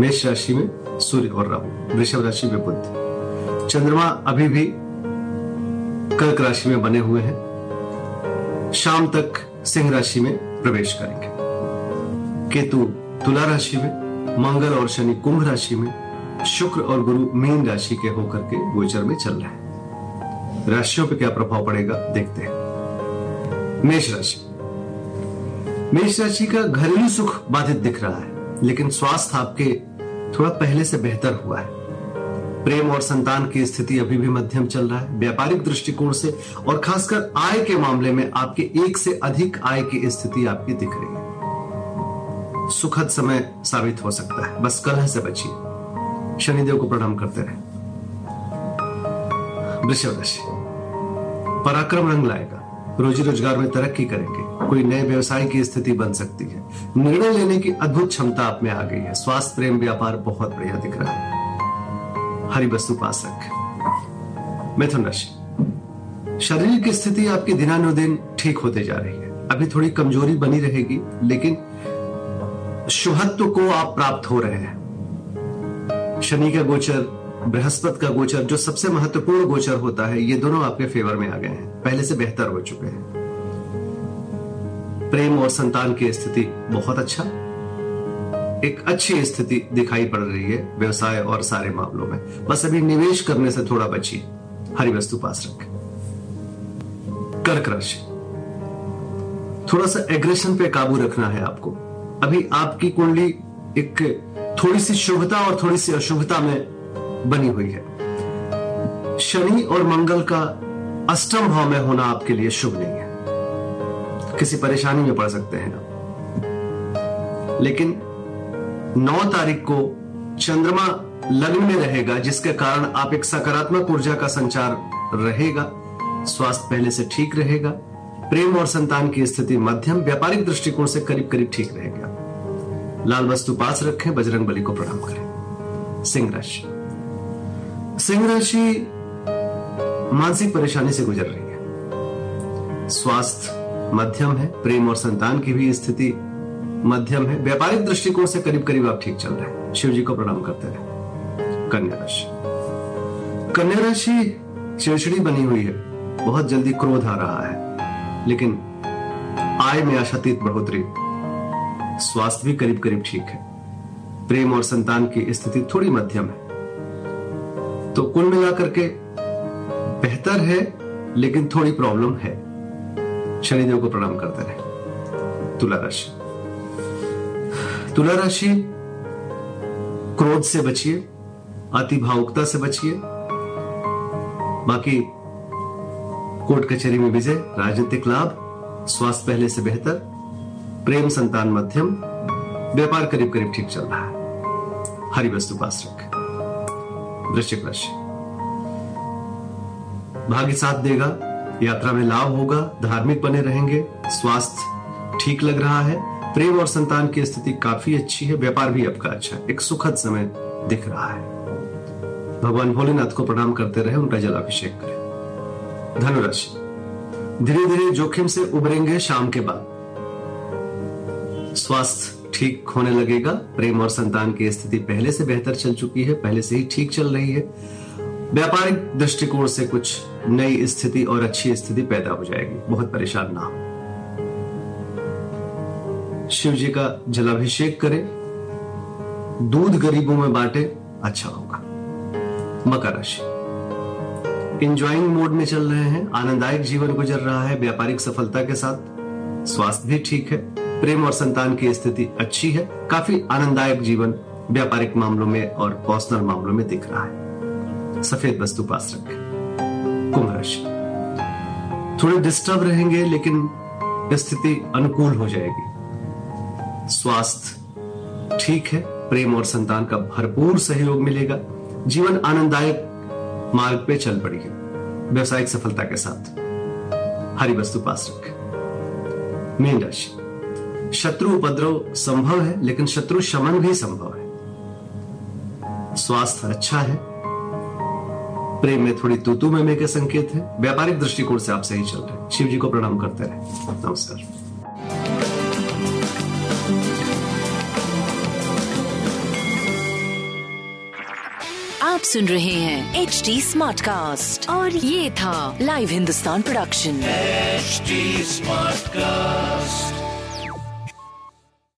मेष राशि में सूर्य और राहु, वृषभ राशि में बुद्ध चंद्रमा अभी भी कर्क राशि में बने हुए हैं। शाम तक सिंह राशि में प्रवेश करेंगे। केतु तुला राशि में, मंगल और शनि कुंभ राशि में, शुक्र और गुरु मीन राशि के होकर के गोचर में चल रहे हैं। राशियों पर क्या प्रभाव पड़ेगा, देखते हैं। मेष राशि। मेष राशि का घरेलू सुख बाधित दिख रहा है। लेकिन स्वास्थ्य आपके थोड़ा पहले से बेहतर हुआ है। प्रेम और संतान की स्थिति अभी भी मध्यम चल रहा है। व्यापारिक दृष्टिकोण से और खासकर आय के मामले में आपके एक से अधिक आय की स्थिति आपकी दिख रही है। सुखद समय साबित हो सकता है। बस कलह से बचिए। शनिदेव को प्रणाम करते रहे। वृषभ राशि। पराक्रम रंग लाएगा। रोजी रोज़गार में तरक्की करेंगे। कोई नए व्यवसाय की स्थिति बन सकती है। निर्णय लेने की अद्भुत क्षमता आप में आ गई है। स्वास्थ्य, प्रेम, व्यापार बहुत बढ़िया दिख रहा है। हरी वस्तु पास रखें। मिथुन राशि। शरीर की स्थिति आपकी दिनानुदिन ठीक होते जा रही है। अभी थोड़ी कमज़ोरी बनी रहेगी, लेकिन शुभत्व को आप प्राप्त हो रहे हैं। शनि का गोचर बृहस्पति का गोचर, जो सबसे महत्वपूर्ण गोचर होता है, ये दोनों आपके फेवर में आ गए हैं। पहले से बेहतर हो चुके हैं। प्रेम और संतान की स्थिति बहुत अच्छा। एक अच्छी स्थिति दिखाई पड़ रही है व्यवसाय और सारे मामलों में। बस अभी निवेश करने से थोड़ा बची हरी वस्तु पास रखें। कर्क राशि। थोड़ा सा एग्रेशन पे काबू रखना है आपको। अभी आपकी कुंडली एक थोड़ी सी शुभता और थोड़ी सी अशुभता में बनी हुई है। शनि और मंगल का अष्टम भाव में होना आपके लिए शुभ नहीं है। किसी परेशानी में पड़ सकते हैं। आप लेकिन 9 तारीख को चंद्रमा लग्न में रहेगा, जिसके कारण आप एक सकारात्मक ऊर्जा का संचार रहेगा, स्वास्थ्य पहले से ठीक रहेगा, प्रेम और संतान की स्थिति मध्यम, व्यापारिक दृष्टिकोण से करीब करीब ठीक रहेगा। लाल वस्तु पास रखें बजरंग बली को प्रणाम करें। सिंह राशि। सिंह राशि मानसिक परेशानी से गुजर रही है। स्वास्थ्य मध्यम है, प्रेम और संतान की भी स्थिति मध्यम है। व्यापारिक दृष्टिकोण से करीब करीब आप ठीक चल रहे हैं। शिव जी को प्रणाम करते रहे। कन्या राशि। कन्या राशि चिड़चिड़ी बनी हुई है। बहुत जल्दी क्रोध आ रहा है। लेकिन आय में आशातीत बढ़ोतरी। स्वास्थ्य भी करीब करीब ठीक है। प्रेम और संतान की स्थिति थोड़ी मध्यम है। तो कुल मिलाकर के बेहतर है, लेकिन थोड़ी प्रॉब्लम है। शनिदेव को प्रणाम करते रहे। तुला राशि। तुला राशि, क्रोध से बचिए अति भावुकता से बचिए। बाकी कोर्ट कचहरी में विजय, राजनीतिक लाभ, स्वास्थ्य पहले से बेहतर, प्रेम संतान मध्यम, व्यापार करीब करीब ठीक चल रहा है। हरी वस्तु पास रखें। वृश्चिक राशि भाग्य साथ देगा, यात्रा में लाभ होगा, धार्मिक बने रहेंगे, स्वास्थ्य ठीक लग रहा है, प्रेम और संतान की स्थिति काफ़ी अच्छी है, व्यापार भी आपका अच्छा एक सुखद समय दिख रहा है। भगवान भोलेनाथ को प्रणाम करते रहे, उनका जलाभिषेक करें। धनुराशि। धीरे धीरे जोखिम से उभरेंगे शाम के बाद। स्वास्थ्य ठीक होने लगेगा। प्रेम और संतान की स्थिति पहले से बेहतर चल चुकी है, पहले से ही ठीक चल रही है। व्यापारिक दृष्टिकोण से कुछ नई स्थिति और अच्छी स्थिति पैदा हो जाएगी। बहुत परेशान ना हो। शिव जी का जलाभिषेक करें। दूध गरीबों में बांटे अच्छा होगा। मकर राशि। इंजॉइंग मोड में चल रहे हैं, आनंददायक जीवन गुजर रहा है, व्यापारिक सफलता के साथ स्वास्थ्य भी ठीक है। प्रेम और संतान की स्थिति अच्छी है, काफ़ी आनंददायक जीवन व्यापारिक मामलों में और पर्सनल मामलों में दिख रहा है। सफ़ेद वस्तु पास रखें। कुंभ राशि। थोड़े डिस्टर्ब रहेंगे, लेकिन स्थिति अनुकूल हो जाएगी। स्वास्थ्य ठीक है, प्रेम और संतान का भरपूर सहयोग मिलेगा। जीवन आनंददायक मार्ग पे चल पड़ी है व्यवसायिक सफलता के साथ। हरी वस्तु पास रखें। मीन राशि। शत्रु उपद्रव संभव है लेकिन शत्रु शमन भी संभव है। स्वास्थ्य अच्छा है। प्रेम में थोड़ी तूतू में के संकेत है। व्यापारिक दृष्टिकोण से आप सही चल रहे हैं। शिव जी को प्रणाम करते रहे। नमस्कार। आप सुन रहे हैं एच डी स्मार्ट कास्ट और ये था live Hindustan production HD Smartcast.